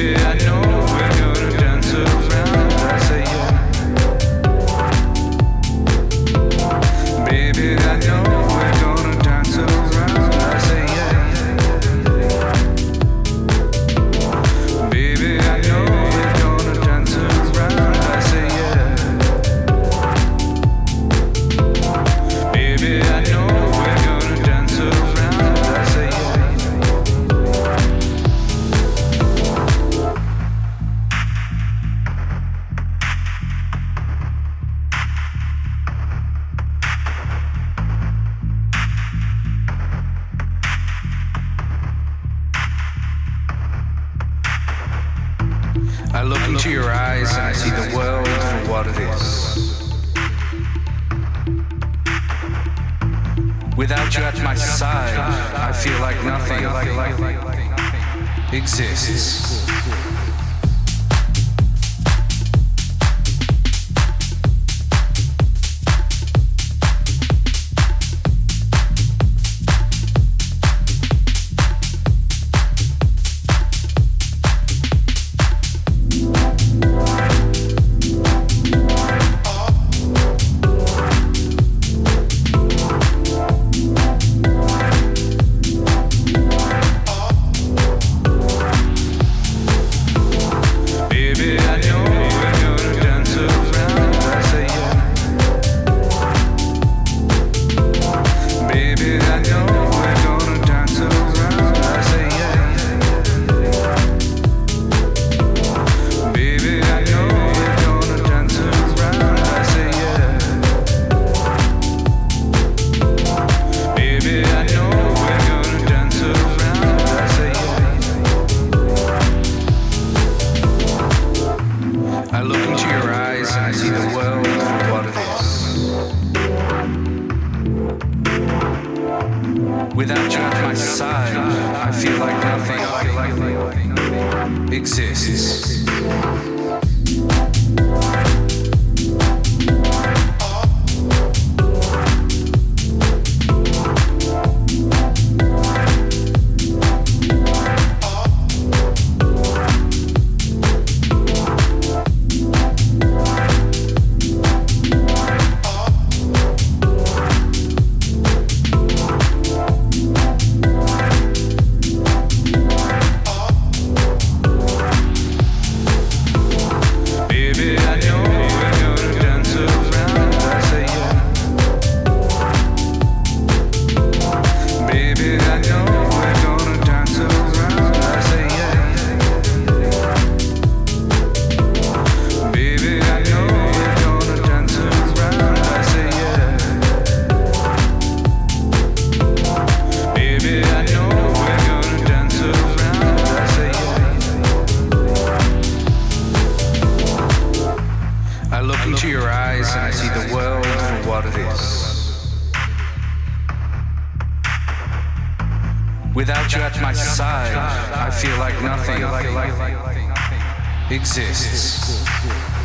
baby. into your eyes and I see the world for what it is. Without you at my side, I feel like nothing exists. Without you at my side, I feel like nothing exists. Without you at my side, I feel like nothing exists.